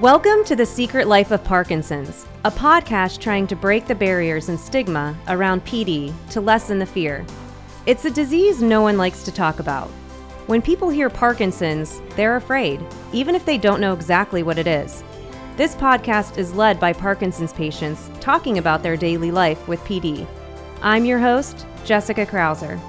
Welcome to The Secret Life of Parkinson's, a podcast trying to break the barriers and stigma around PD to lessen the fear. It's a disease no one likes to talk about. When people hear Parkinson's, they're afraid, even if they don't know exactly what it is. This podcast is led by Parkinson's patients talking about their daily life with PD. I'm your host, Jessica Krauser.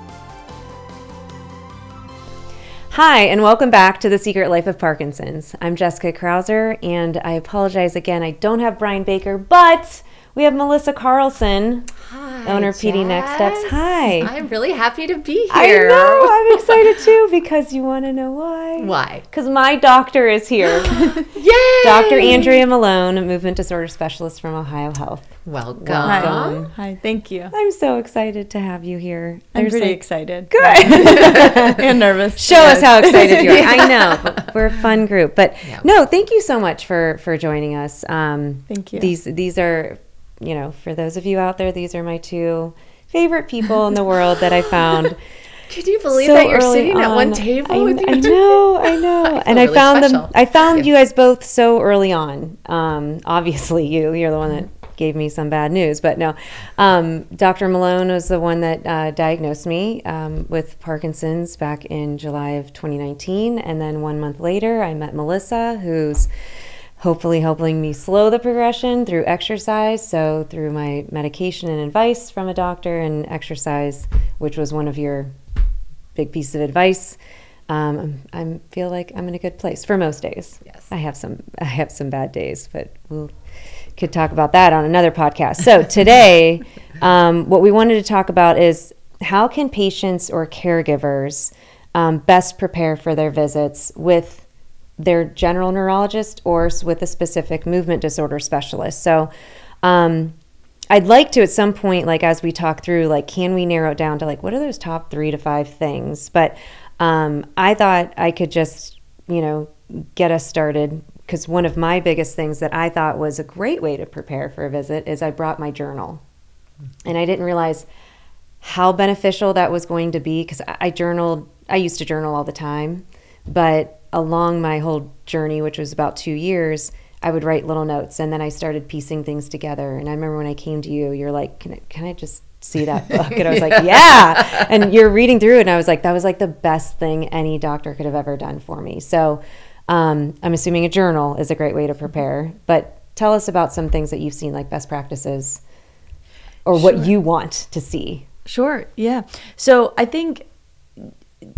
Hi, and welcome back to The Secret Life of Parkinson's. I'm Jessica Krauser, and I apologize again. I don't have Brian Baker, but we have Melissa Carlson, Hi, owner of PD Next Steps. Hi. I'm really happy to be here. I here. know, I'm excited too because you want to know why. Why? Because my doctor is here. Yay! Dr. Andrea Malone, a movement disorder specialist from OhioHealth. Welcome. Welcome. Hi, thank you. I'm so excited to have you here. I'm There's, pretty like- excited. Good. and nervous. Show us how excited you are. I know. We're a fun group. But Yeah. no, thank you so much for for joining us. Um, Thank you. These these are, you know, for those of you out there, these are my two favorite people in the world that I found. Could you believe so that you're sitting at one table I, with I know, I know. I and I really found special. them I found Thank you guys both so early on. Um, obviously you, you're the one that gave me some bad news, but no. Um, Dr. Malone was the one that uh, diagnosed me um, with Parkinson's back in July of 2019. And then one month later, I met Melissa, who's hopefully helping me slow the progression through exercise. So, through my medication and advice from a doctor and exercise, which was one of your big pieces of advice. Um, I feel like I'm in a good place for most days. Yes. I have some I have some bad days, but we'll could talk about that on another podcast. So today, um, what we wanted to talk about is how can patients or caregivers um, best prepare for their visits with their general neurologist or with a specific movement disorder specialist. So. Um, I'd like to at some point, like as we talk through, like can we narrow it down to like what are those top three to five things? But um, I thought I could just, you know, get us started because one of my biggest things that I thought was a great way to prepare for a visit is I brought my journal, and I didn't realize how beneficial that was going to be because I, I journaled. I used to journal all the time, but along my whole journey, which was about two years, I would write little notes, and then I started piecing things together. And I remember when I came to you, you're like, "Can I, can I just see that book?" And I was like, "Yeah." And you're reading through it, and I was like, "That was like the best thing any doctor could have ever done for me." So, um, I'm assuming a journal is a great way to prepare. But tell us about some things that you've seen, like best practices, or what you want to see. Sure. Yeah. So I think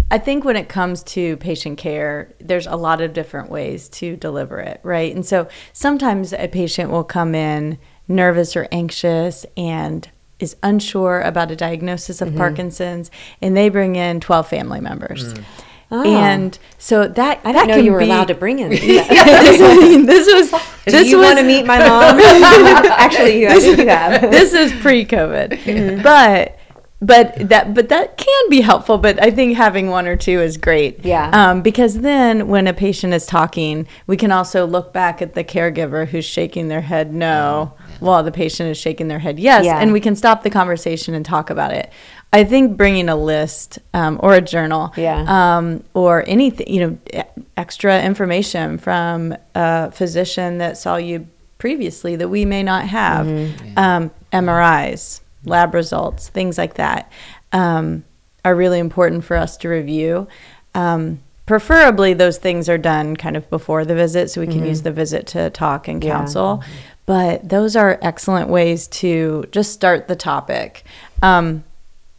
I think when it comes to patient care, there's a lot of different ways to deliver it, right? And so sometimes a patient will come in nervous or anxious and is unsure about a diagnosis Mm-hmm. of Parkinson's, and they bring in 12 family members. Ah. And so that I didn't know you were be- allowed to bring in. this, this was Do this you was want to meet my mom? Actually, you, I think you have. this is pre-COVID, but but that but that can be helpful. But I think having one or two is great. Yeah. Um, because then when a patient is talking, we can also look back at the caregiver who's shaking their head no, while the patient is shaking their head yes, Yeah. and we can stop the conversation and talk about it. I think bringing a list um, or a journal, Yeah. um, or anything, you know, extra information from a physician that saw you previously that we may not have, um, MRIs, lab results, things like that, um, are really important for us to review. Um, preferably, those things are done kind of before the visit, so we can use the visit to talk and Yeah. counsel. But those are excellent ways to just start the topic. Um,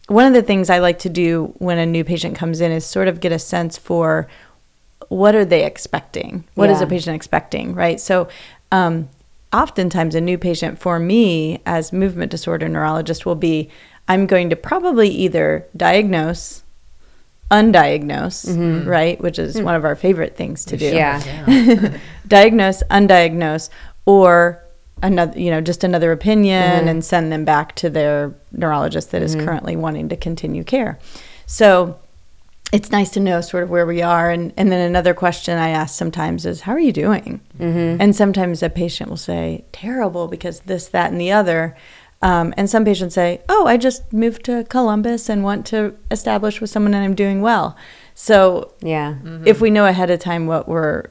one of the things I like to do when a new patient comes in is sort of get a sense for what are they expecting? What is Yeah. a patient expecting, right? So, um, oftentimes a new patient for me as movement disorder neurologist will be I'm going to probably either diagnose, undiagnose, mm-hmm. right, which is hmm. one of our favorite things to do Yeah. Yeah. diagnose, undiagnose, or another, you know, just another opinion mm-hmm. and send them back to their neurologist that is mm-hmm. currently wanting to continue care. So it's nice to know sort of where we are. And, and then another question I ask sometimes is, How are you doing? Mm-hmm. And sometimes a patient will say, Terrible because this, that, and the other. Um, and some patients say, Oh, I just moved to Columbus and want to establish with someone and I'm doing well. So Yeah. Mm-hmm. if we know ahead of time what we're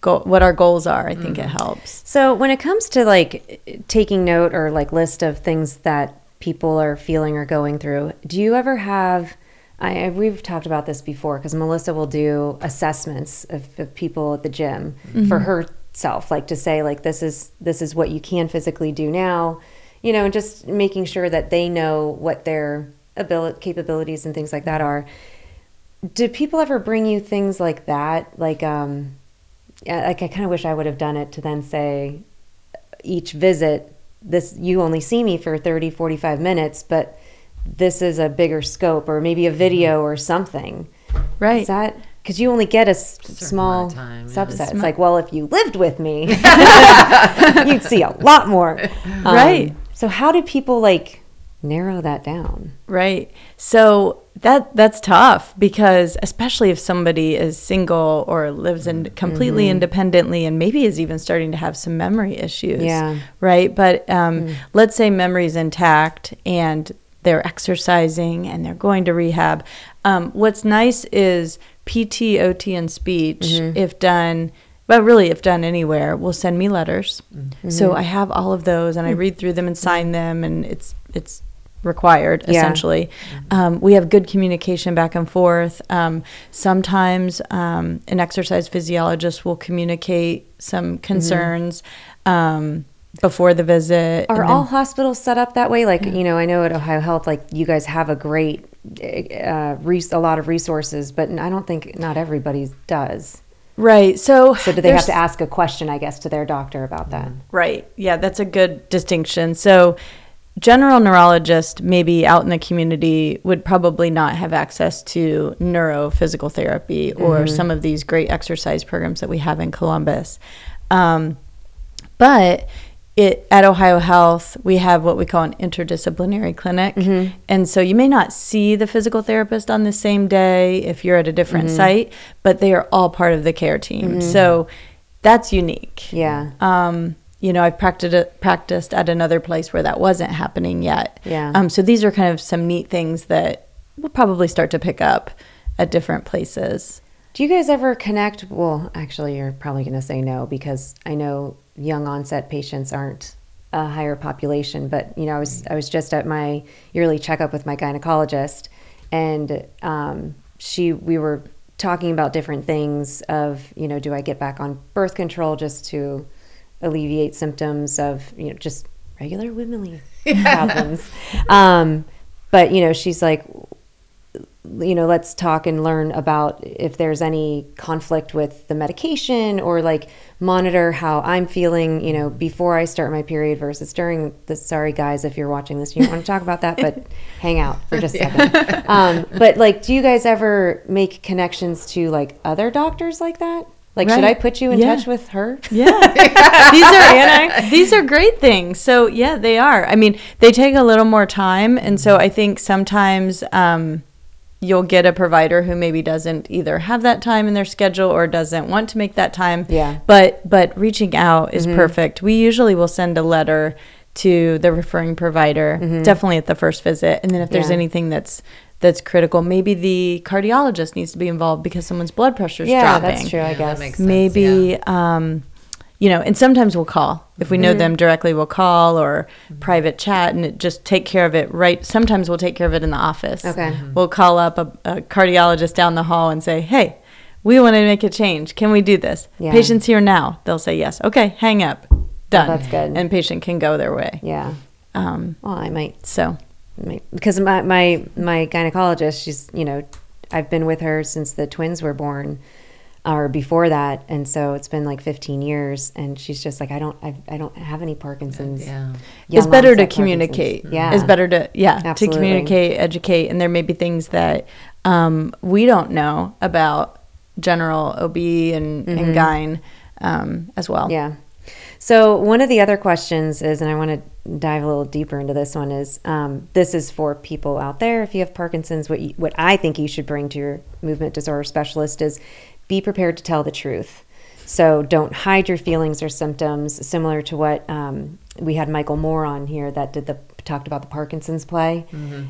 goal, what our goals are. I think it mm-hmm. helps. So when it comes to like taking note or like list of things that people are feeling or going through, do you ever have? I, we've talked about this before because Melissa will do assessments of, of people at the gym for herself, like to say like this is this is what you can physically do now, you know, and just making sure that they know what their ability capabilities and things like that are. Do people ever bring you things like that? Like, um, like I kind of wish I would have done it to then say each visit this you only see me for 30 45 minutes but this is a bigger scope or maybe a video or something Right. is that because you only get a s- small time, yeah. subset it's like well if you lived with me you'd see a lot more Um, Right. so how do people like narrow that down Right. So that that's tough because especially if somebody is single or lives in completely independently and maybe is even starting to have some memory issues. Yeah. Right. But um, let's say memory's intact and they're exercising and they're going to rehab. Um, what's nice is PT, OT, and speech, if done. But really, if done anywhere, will send me letters. So I have all of those, and I read through them and sign them, and it's it's required Yeah. essentially. Um, we have good communication back and forth. Um, sometimes um, an exercise physiologist will communicate some concerns um, before the visit. are all hospitals set up that way like you know i know at ohio health like you guys have a great uh, res- a lot of resources but i don't think not everybody does right? So, So do they have to ask a question, I guess, to their doctor about that? Right. Yeah, that's a good distinction. So, general neurologist, maybe out in the community, would probably not have access to neurophysical therapy or some of these great exercise programs that we have in Columbus. Um, but it, at OhioHealth, we have what we call an interdisciplinary clinic. And so you may not see the physical therapist on the same day if you're at a different site, but they are all part of the care team. So that's unique. Yeah. Um, you know, I've practiced practiced at another place where that wasn't happening yet. Yeah. Um, so these are kind of some neat things that we'll probably start to pick up at different places. Do you guys ever connect? Well, actually, you're probably going to say no because I know young onset patients aren't a higher population. But you know, I was I was just at my yearly checkup with my gynecologist, and um, she we were talking about different things of you know, do I get back on birth control just to alleviate symptoms of you know just regular womanly problems. Um, but you know, she's like, you know, let's talk and learn about if there's any conflict with the medication or like monitor how I'm feeling, you know, before I start my period versus during the sorry guys if you're watching this you don't want to talk about that, but hang out for just a second. Um, but like do you guys ever make connections to like other doctors like that? Like should I put you in Yeah. touch with her? Yeah. these are these are great things. So yeah, they are. I mean, they take a little more time, and so I think sometimes um, you'll get a provider who maybe doesn't either have that time in their schedule or doesn't want to make that time. Yeah. But but reaching out is perfect. We usually will send a letter to the referring provider, definitely at the first visit, and then if there's Yeah. anything that's that's critical, maybe the cardiologist needs to be involved because someone's blood pressure is Yeah, dropping that's true, I Yeah, that guess. makes sense, maybe um, you know and sometimes we'll call. If we know Mm-hmm. them directly we'll call or private chat and it just take care of it right sometimes we'll take care of it in the office. Okay. we'll call up a, a cardiologist down the hall and say hey we want to make a change. Can we do this? Yeah. patient's here now. They'll say yes. Okay hang up. Done. that's good. and patient can go their way. Yeah. um, Well, I might so. my, because my, my my gynecologist she's you know i've been with her since the twins were born or before that and so it's been like 15 years and she's just like i don't i, I don't have any parkinson's Yeah. it's better to communicate. Yeah It's better to yeah Absolutely. to communicate, educate, and there may be things that um, we don't know about general OB and, and gyne um, as well. Mm-hmm. yeah so one of the other questions is and i want to dive a little deeper into this one is um, this is for people out there if you have parkinson's what you, what i think you should bring to your movement disorder specialist is be prepared to tell the truth. So don't hide your feelings or symptoms, similar to what um, we had Michael Moore on here that did the talked about the Parkinson's play,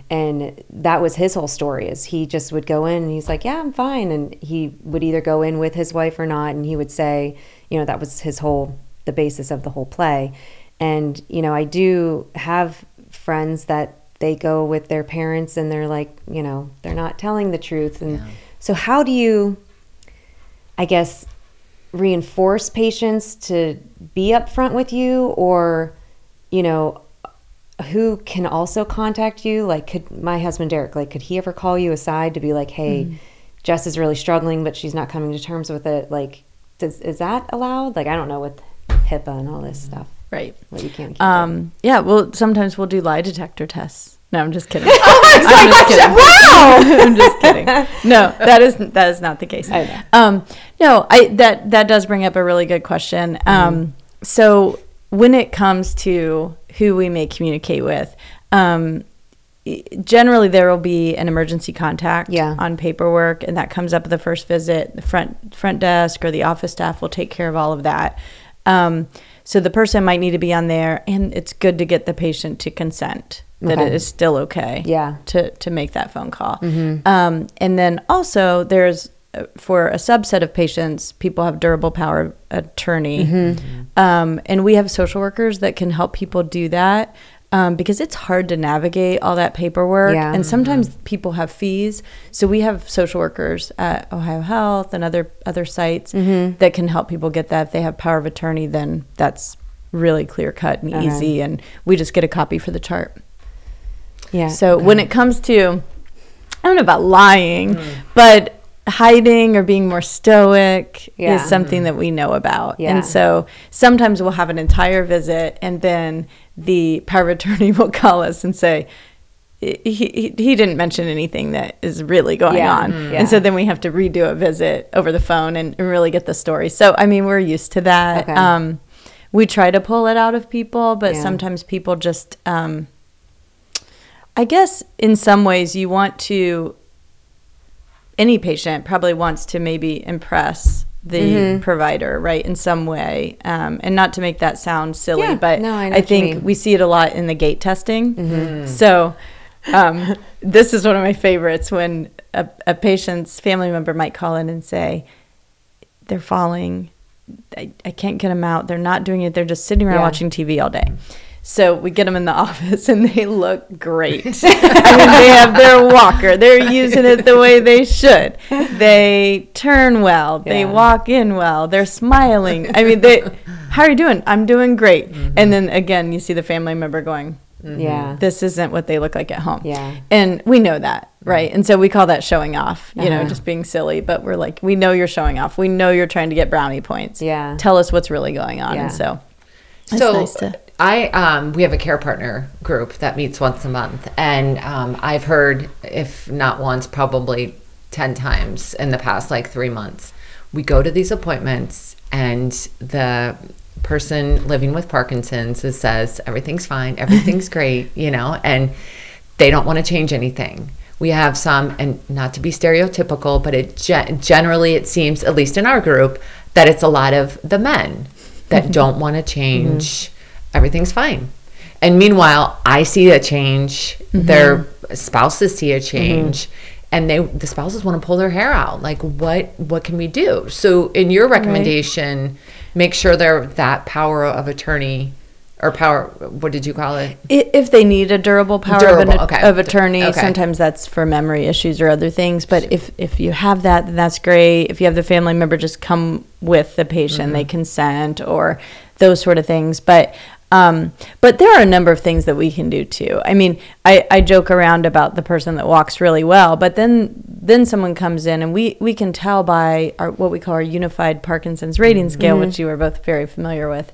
and that was his whole story. Is he just would go in and he's like, "Yeah, I'm fine," and he would either go in with his wife or not, and he would say, you know, that was his whole the basis of the whole play, and you know, I do have friends that they go with their parents and they're like, you know, they're not telling the truth, and so how do you, I guess, reinforce patients to be upfront with you or you know who can also contact you? Like could my husband derek like could he ever call you aside to be like hey jess is really struggling but she's not coming to terms with it? Like does, is that allowed? Like i don't know with hipaa and all this stuff. Right. what you can keep Um, yeah, well, sometimes we'll do lie detector tests. No, I'm just kidding. I'm just kidding. wow I'm just kidding. No, that is that is not the case. I know. Um, no, I that that does bring up a really good question. Mm-hmm. Um, so when it comes to who we may communicate with, um, generally there will be an emergency contact Yeah. on paperwork, and that comes up at the first visit. The front front desk or the office staff will take care of all of that. Um, so the person might need to be on there, and it's good to get the patient to consent that Okay. it is still okay Yeah. to to make that phone call. Um, and then also there's uh, for a subset of patients, people have durable power of attorney, um, and we have social workers that can help people do that. Um, because it's hard to navigate all that paperwork, Yeah. and sometimes people have fees. So we have social workers at OhioHealth and other other sites that can help people get that. If they have power of attorney, then that's really clear cut and Okay. easy, and we just get a copy for the chart. Yeah So when it comes to, I don't know about lying, Mm. but hiding or being more stoic Yeah. is something that we know about. Yeah. And so sometimes we'll have an entire visit and then the power attorney will call us and say, he, he, he didn't mention anything that is really going Yeah. on. Mhm. Yeah. And so then we have to redo a visit over the phone and, and really get the story. So, I mean, we're used to that. Okay. Um, we try to pull it out of people, but sometimes people just, um, I guess in some ways you want to any patient probably wants to maybe impress the Mhm. provider, right, in some way. Um, and not to make that sound silly, Yeah. but No, I I, think. Mm-hmm. we see it a lot in the gait testing. So um, this is one of my favorites when a, a patient's family member might call in and say, they're falling. I, I can't get them out. They're not doing it. They're just sitting around Yeah. watching TV all day. So we get them in the office and they look great. I mean, they have their walker. They're using it the way they should. They turn well. They walk in well. They're smiling. I mean, they. How are you doing? I'm doing great. Mm-hmm. And then again, you see the family member going, mm-hmm. yeah "This isn't what they look like at home." Yeah. And we know that, mm-hmm. right? And so we call that showing off. You know, Uh-huh. just being silly. But we're like, we know you're showing off. We know you're trying to get brownie points. Yeah. Tell us what's really going on. Yeah. And so. It's so nice to- I um, we have a care partner group that meets once a month, and um, I've heard, if not once, probably ten times in the past like three months. We go to these appointments, and the person living with Parkinson's says everything's fine, everything's great, you know, and they don't want to change anything. We have some, and not to be stereotypical, but it ge- generally it seems, at least in our group, that it's a lot of the men that don't want to change. Everything's fine. And meanwhile, I see a change. Mm-hmm. Their spouses see a change, mm-hmm. and they the spouses want to pull their hair out. Like, what what can we do? So, in your recommendation, make sure they're that power of attorney or power. What did you call it? If they need a durable power Durable, of, an, okay. of attorney, Okay. sometimes that's for memory issues or other things. But if, if you have that, then that's great. If you have the family member just come with the patient, they mm-hmm. consent or those sort of things. But um, but there are a number of things that we can do too. I mean, I, I joke around about the person that walks really well, but then then someone comes in and we, we can tell by our what we call our unified Parkinson's rating scale, which you are both very familiar with.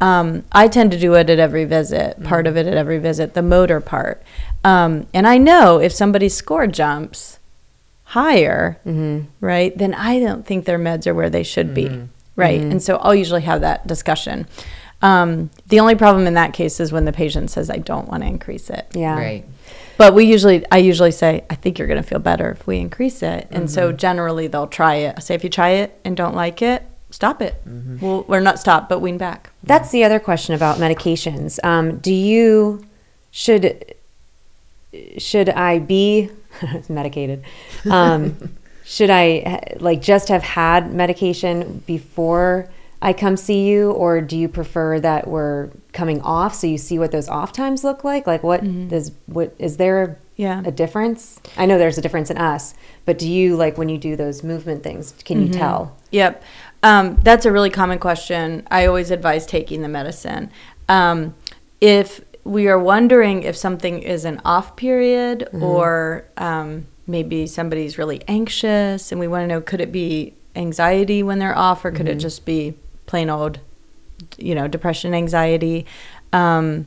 Um, I tend to do it at every visit, part of it at every visit, the motor part. Um, and I know if somebody's score jumps higher, right, then I don't think their meds are where they should be, right? And so I'll usually have that discussion. Um, the only problem in that case is when the patient says, I don't want to increase it. yeah Right. But we usually, I usually say, I think you're going to feel better if we increase it. And so generally they'll try it. I say, if you try it and don't like it, stop it. Well, we're not stop, but wean back. That's the other question about medications. Um, do you should should I be medicated? Um, should I like just have had medication before I come see you, or do you prefer that we're coming off so you see what those off times look like? Like, what does what is there Yeah. a difference? I know there's a difference in us, but do you like when you do those movement things? Can you tell? Yep. Um, that's a really common question. I always advise taking the medicine. Um, if we are wondering if something is an off period or um, maybe somebody's really anxious and we want to know could it be anxiety when they're off or could it just be plain old, you know, depression, anxiety? Um,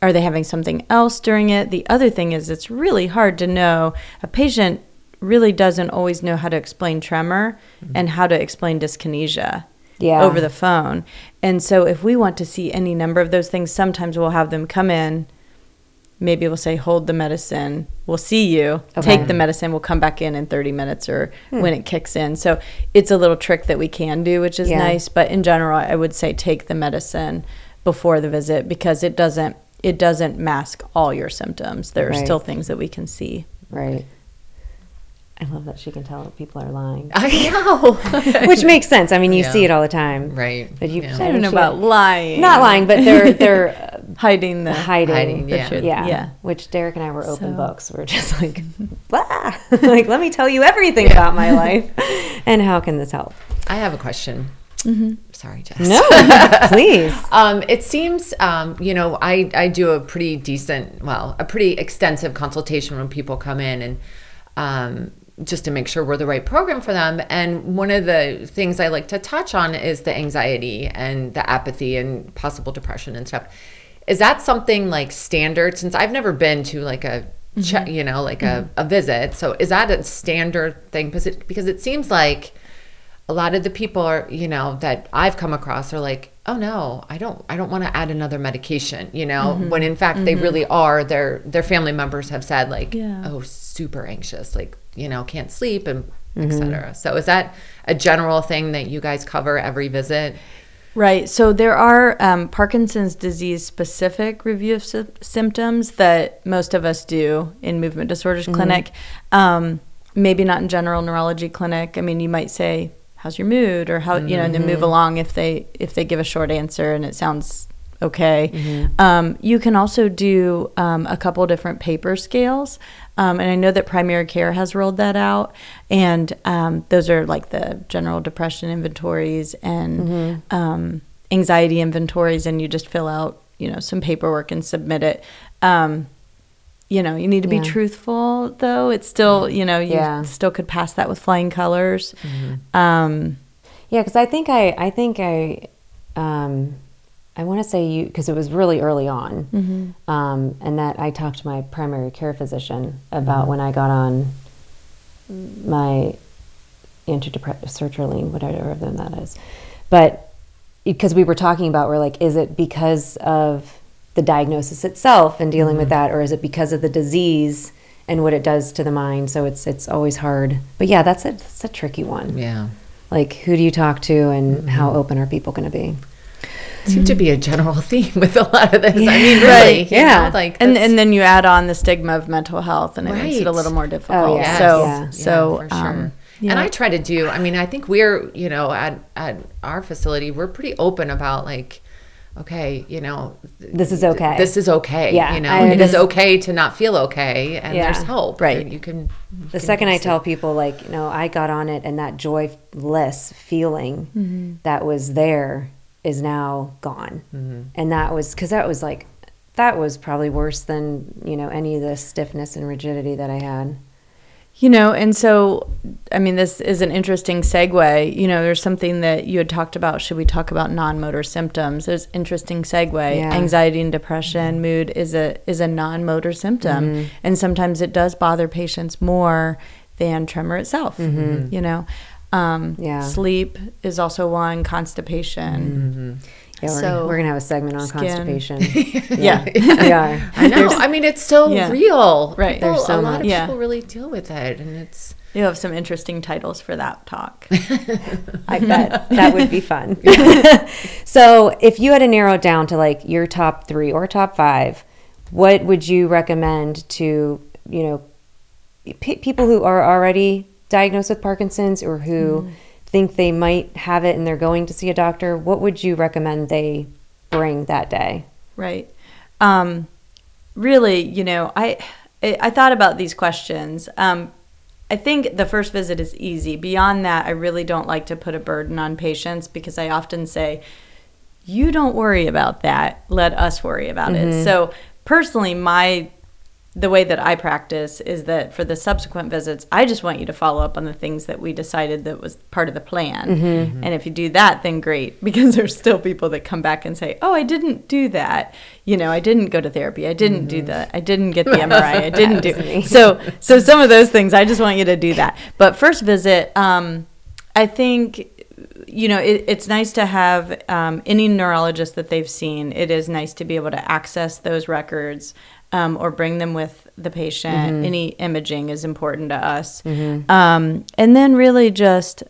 are they having something else during it? The other thing is, it's really hard to know. A patient really doesn't always know how to explain tremor and how to explain dyskinesia Yeah. over the phone. And so, if we want to see any number of those things, sometimes we'll have them come in. Maybe we'll say, hold the medicine. We'll see you. Okay. Take the medicine. We'll come back in in 30 minutes or hmm. when it kicks in. So it's a little trick that we can do, which is Yeah. nice. But in general, I would say take the medicine before the visit because it doesn't it doesn't mask all your symptoms. There are Right. still things that we can see. Right. I love that she can tell that people are lying, I know. which makes sense. I mean, you Yeah. see it all the time, right. But you, Yeah. I don't know she- about lying. not lying, but they're they're hiding the hiding. Hiding, the yeah. truth. Yeah. yeah. Which Derek and I were open So- books. We're just like, blah. like, let me tell you everything about my life, and how can this help? I have a question. Sorry, Jess. No, please. Um, it seems, um, you know, I, I do a pretty decent, well, a pretty extensive consultation when people come in and um, just to make sure we're the right program for them. And one of the things I like to touch on is the anxiety and the apathy and possible depression and stuff. Is that something like standard? Since I've never been to like a, che- you know, like a, a visit. So is that a standard thing? Because it, because it seems like a lot of the people are you know that i've come across are like oh no i don't i don't want to add another medication you know Mm-hmm. when in fact they really are their their family members have said like Yeah. oh super anxious like you know can't sleep and Mm-hmm. etc so is that a general thing that you guys cover every visit Right. So there are um, Parkinson's disease specific review of sy- symptoms that most of us do in movement disorders clinic. Um, maybe not in general neurology clinic. I mean, you might say, "How's your mood?" or "How," you know, and then move along if they if they give a short answer and it sounds okay. Um, you can also do um, a couple different paper scales. Um, and I know that primary care has rolled that out. And um, those are like the general depression inventories and um, anxiety inventories. And you just fill out, you know, some paperwork and submit it. Um, you know, you need to be Yeah. truthful, though. It's still, you know, you Yeah. still could pass that with flying colors. Um, Yeah, because I think I, I think I, um, I want to say you because it was really early on, mm-hmm. um, and that I talked to my primary care physician about mm-hmm. when I got on my antidepressant sertraline, whatever that is, but because we were talking about, we're like, is it because of the diagnosis itself and dealing with mm-hmm. that, or is it because of the disease and what it does to the mind? So it's it's always hard. But yeah, that's a that's a tricky one. Yeah. Like who do you talk to and how open are people going to be seems to be a general theme with a lot of this i mean really Right, you yeah. know, like and and then you add on the stigma of mental health, and it makes it a little more difficult. Oh, yeah. So, Yeah. so for um, And yeah. I try to do. I mean, I think we're you know at at our facility we're pretty open about like, okay, you know, This is okay. This is okay. Yeah, you know, I it is okay to not feel okay, and Yeah. there's help. Right. and You can. the second i tell people like you know i got on it and that joyless feeling that was there is now gone mm-hmm. and that was because that was like that was probably worse than you know any of the stiffness and rigidity that i had You know, and so, I mean, this is an interesting segue. You know, there's something that you had talked about. Should we talk about non-motor symptoms? There's interesting segue. Yeah. Anxiety and depression, mm-hmm. mood is a is a non-motor symptom, Mm-hmm. and sometimes it does bother patients more than tremor itself. Mm-hmm. You know, um, Mm-hmm. Yeah. sleep is also one. Constipation. yeah we're, So, we're gonna have a segment on skin. constipation Yeah. we are I know. I mean, it's so Yeah. real. Right. People, There's so a lot much. of Yeah. people really deal with it, and it's. You have some interesting titles for that talk. I bet that would be fun. so, if you had to narrow it down to like your top three or top five, what would you recommend to you know p- people who are already diagnosed with Parkinson's or who think they might have it and they're going to see a doctor? What would you recommend they bring that day? Right. Um, really, you know, I I thought about these questions. Um, I think the first visit is easy. Beyond that, I really don't like to put a burden on patients because I often say, "You don't worry about that. Let us worry about it." So, personally, my the way that I practice is that for the subsequent visits, I just want you to follow up on the things that we decided that was part of the plan. And if you do that, then great, because there's still people that come back and say, "Oh, I didn't do that. You know, I didn't go to therapy. I didn't do that. I didn't get the MRI. I didn't do." So, so some of those things, I just want you to do that. But first visit, um, I think you know, it, it's nice to have um, any neurologist that they've seen. It is nice to be able to access those records um, or bring them with the patient. Any imaging is important to us. Um, and then really just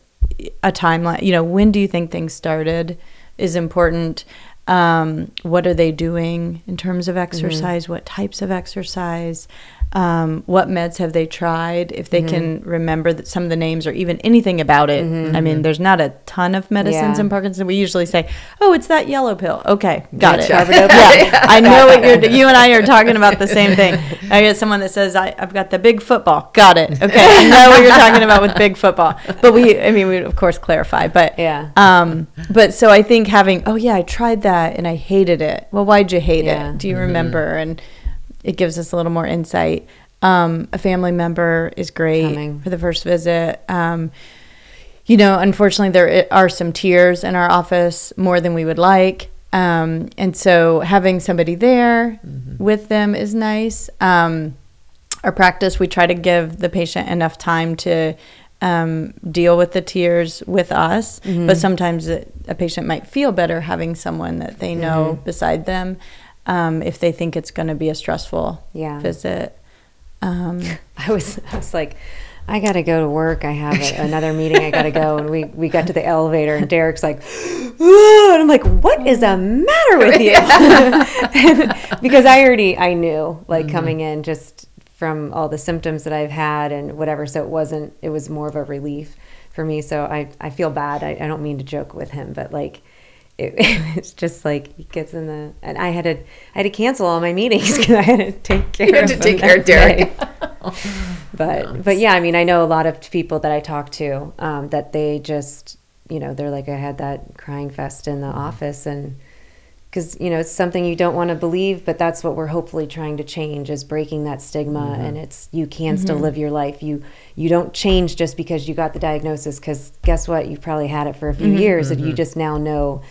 a timeline. You know, when do you think things started is important. Um, what are they doing in terms of exercise? What types of exercise? Um, what meds have they tried? If they can remember that some of the names or even anything about it. I mean, there's not a ton of medicines Yeah. in Parkinson. We usually say, "Oh, it's that yellow pill." Okay, got it. Gotcha. yeah, I know what you're. You and I are talking about the same thing. I get someone that says, I, "I've got the big football." Got it. Okay, I know what you're talking about with big football. But we, I mean, we of course clarify. But Yeah. um, but so I think having, oh yeah, I tried that and I hated it. Well, why'd you hate Yeah. it? Do you remember? And it gives us a little more insight. Um, a family member is great Coming. for the first visit. Um, you know, unfortunately, there are some tears in our office more than we would like. Um, and so having somebody there with them is nice. Um, our practice, we try to give the patient enough time to um, deal with the tears with us, but sometimes it, a patient might feel better having someone that they know beside them um, if they think it's going to be a stressful Yeah. visit. Um, I was, I was like, I gotta go to work. I have a, another meeting. I gotta go. And we, we got to the elevator, and Derek's like, "Ugh," and I'm like, what is the matter with you? because I already I knew like coming in just from all the symptoms that I've had and whatever. So it wasn't. It was more of a relief for me. So I I feel bad. I, I don't mean to joke with him, but like. It, it's just like he gets in the and I had to I had to cancel all my meetings because I had to take care You had of to take care of Derek. day. but but yeah, I mean, I know a lot of people that I talk to um, that they just you know they're like I had that crying fest in the office and because you know it's something you don't want to believe, but that's what we're hopefully trying to change is breaking that stigma mm-hmm. and it's you can still mm-hmm. live your life. You you don't change just because you got the diagnosis because guess what? You've probably had it for a few mm-hmm. years and you just now know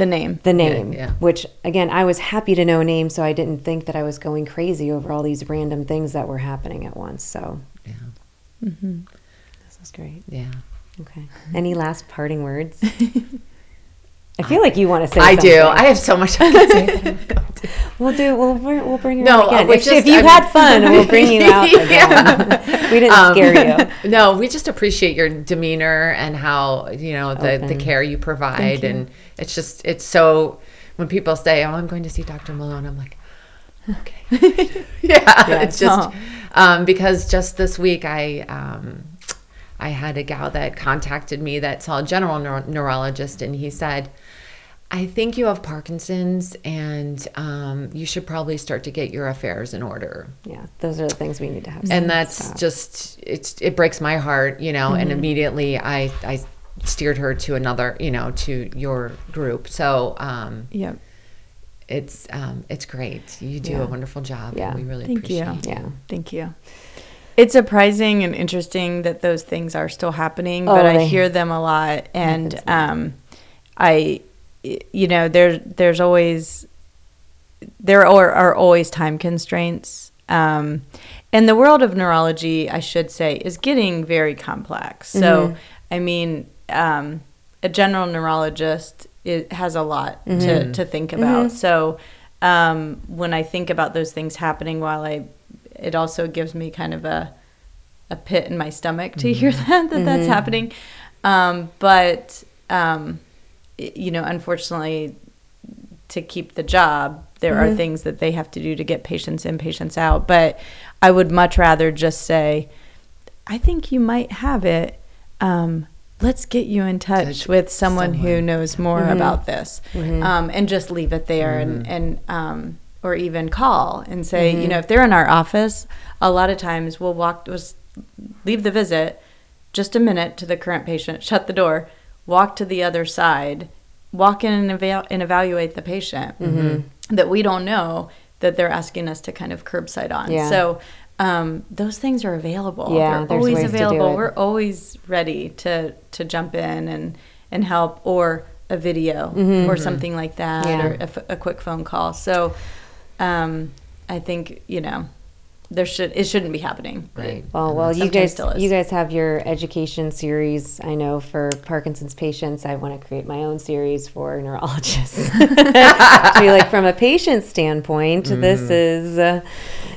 the name. the name, yeah. which again, I was happy to know names, so I didn't think that I was going crazy over all these random things that were happening at once. So Yeah. Mm-hmm. this was great. Yeah. Okay. Any last parting words? I feel like you want to say. Something. I do. I have so much I can say. We'll do. We'll bring. We'll bring you No, again. If, just- if you've I had mean- fun, we'll bring you out again. we didn't Um, scare you. no, we just appreciate your demeanor and how you know the, the care you provide, and it's just it's so when people say, "Oh, I'm going to see Dr. Malone," I'm like, okay, yeah, it's just Oh. um, because just this week I. Um, I had a gal that contacted me that saw a general neuro- neurologist, and he said, I think you have Parkinson's, and um, you should probably start to get your affairs in order Yeah, those are the things we need to have. and that's stop. just it's it breaks my heart you know and immediately i i steered her to another you know to your group so um Yep. it's um it's great you do Yeah. a wonderful job Yeah. we really Thank you. appreciate Yeah. Thank you. It's surprising and interesting that those things are still happening, Oh, but I hear them a lot, and um, I, you know, there's there's always there are, are always time constraints. Um, and the world of neurology, I should say, is getting very complex. So, I mean, um, a general neurologist it has a lot to, to think about. So, um, when I think about those things happening while I, it also gives me kind of a, a pit in my stomach to hear that, that that's happening. Um, but, um, you know, unfortunately, to keep the job. There are things that they have to do to get patients in, patients out. But I would much rather just say, I think you might have it. Um, let's get you in touch Touch with someone, who knows more about this, um, and just leave it there, and and um, or even call and say, you know, if they're in our office, a lot of times we'll walk, was leave the visit, just a minute to the current patient, shut the door, walk to the other side, walk in and, eva- and evaluate the patient that we don't know that they're asking us to kind of curbside on. Yeah. So um, those things are available. Yeah, they're always ways to do available. We're always ready to to jump in and and help or a video or something like that Mm-hmm. Yeah. or a, f- a quick phone call. So um, I think you know there should it shouldn't be happening. Right. Well, well, you guys, still is. you guys have your education series. I know for Parkinson's patients, I want to create my own series for neurologists. to be like from a patient standpoint, this is, uh,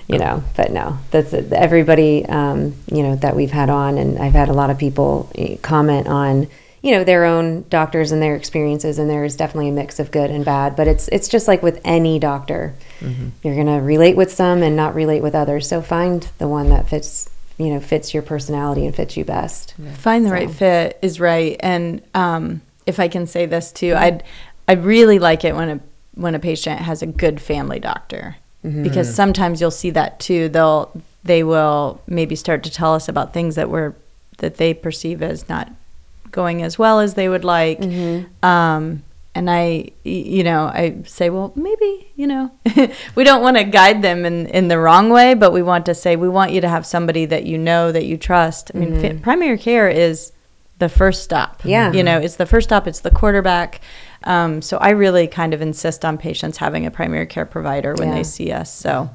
you know, but no, that's everybody, um, you know, that we've had on, and I've had a lot of people eh, comment on. You know their own doctors and their experiences, and there is definitely a mix of good and bad. But it's it's just like with any doctor, mm-hmm. you're gonna relate with some and not relate with others. So find the one that fits, you know, fits your personality and fits you best. Find the So- right fit is right. And um, if I can say this too, mm-hmm. I'd I really like it when a when a patient has a good family doctor mm-hmm. because sometimes you'll see that too. They'll they will maybe start to tell us about things that were that they perceive as not going as well as they would like. Um, and I, you know, I say, well, maybe, you know, we don't want to guide them in, in the wrong way, but we want to say, we want you to have somebody that you know, that you trust. I mean, fi- primary care is the first stop. Yeah. You know, it's the first stop, it's the quarterback. Um, so I really kind of insist on patients having a primary care provider when Yeah. they see us. So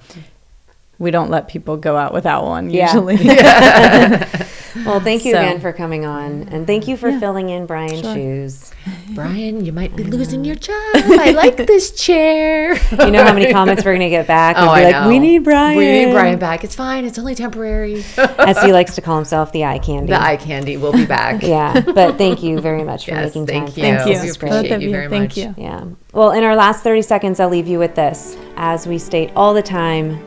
we don't let people go out without one Yeah. usually. Well, thank you So- again for coming on, and thank you for Yeah. filling in Brian's Sure. shoes. Brian, you might be losing your job. I like this chair. You know how many comments we're gonna get back? Oh, We'll be I like, we need Brian. We need Brian back. It's fine. It's only temporary. as he likes to call himself, the eye candy. the eye candy We'll be back. yeah, but thank you very much for Yes, making thank time. you. for Thank us. you. This We appreciate great. Of you you. very Thank much. you. Yeah. Well, in our last 30 seconds, I'll leave you with this. As we state all the time,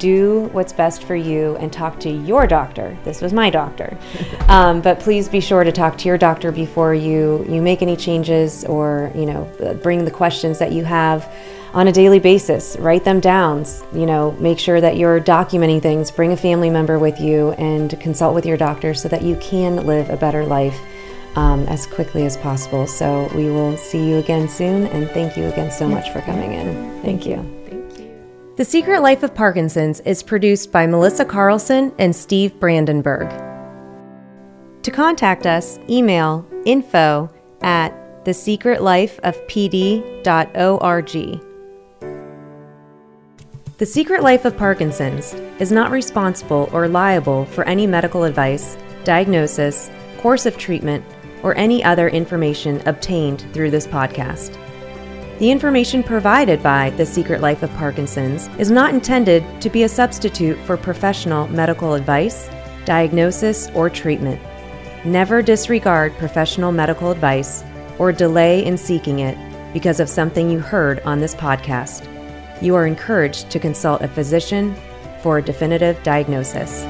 do what's best for you and talk to your doctor. This was my doctor. um, but please be sure to talk to your doctor before you, you make any changes or, you know, bring the questions that you have on a daily basis. Write them down. You know, make sure that you're documenting things. Bring a family member with you and consult with your doctor so that you can live a better life um, as quickly as possible. So we will see you again soon, and thank you again so much for coming in. Thank you. The Secret Life of Parkinson's is produced by Melissa Carlson and Steve Brandenburg. To contact us, email info at thesecretlifeofpd.org. The Secret Life of Parkinson's is not responsible or liable for any medical advice, diagnosis, course of treatment, or any other information obtained through this podcast. The information provided by The Secret Life of Parkinson's is not intended to be a substitute for professional medical advice, diagnosis, or treatment. Never disregard professional medical advice or delay in seeking it because of something you heard on this podcast. You are encouraged to consult a physician for a definitive diagnosis.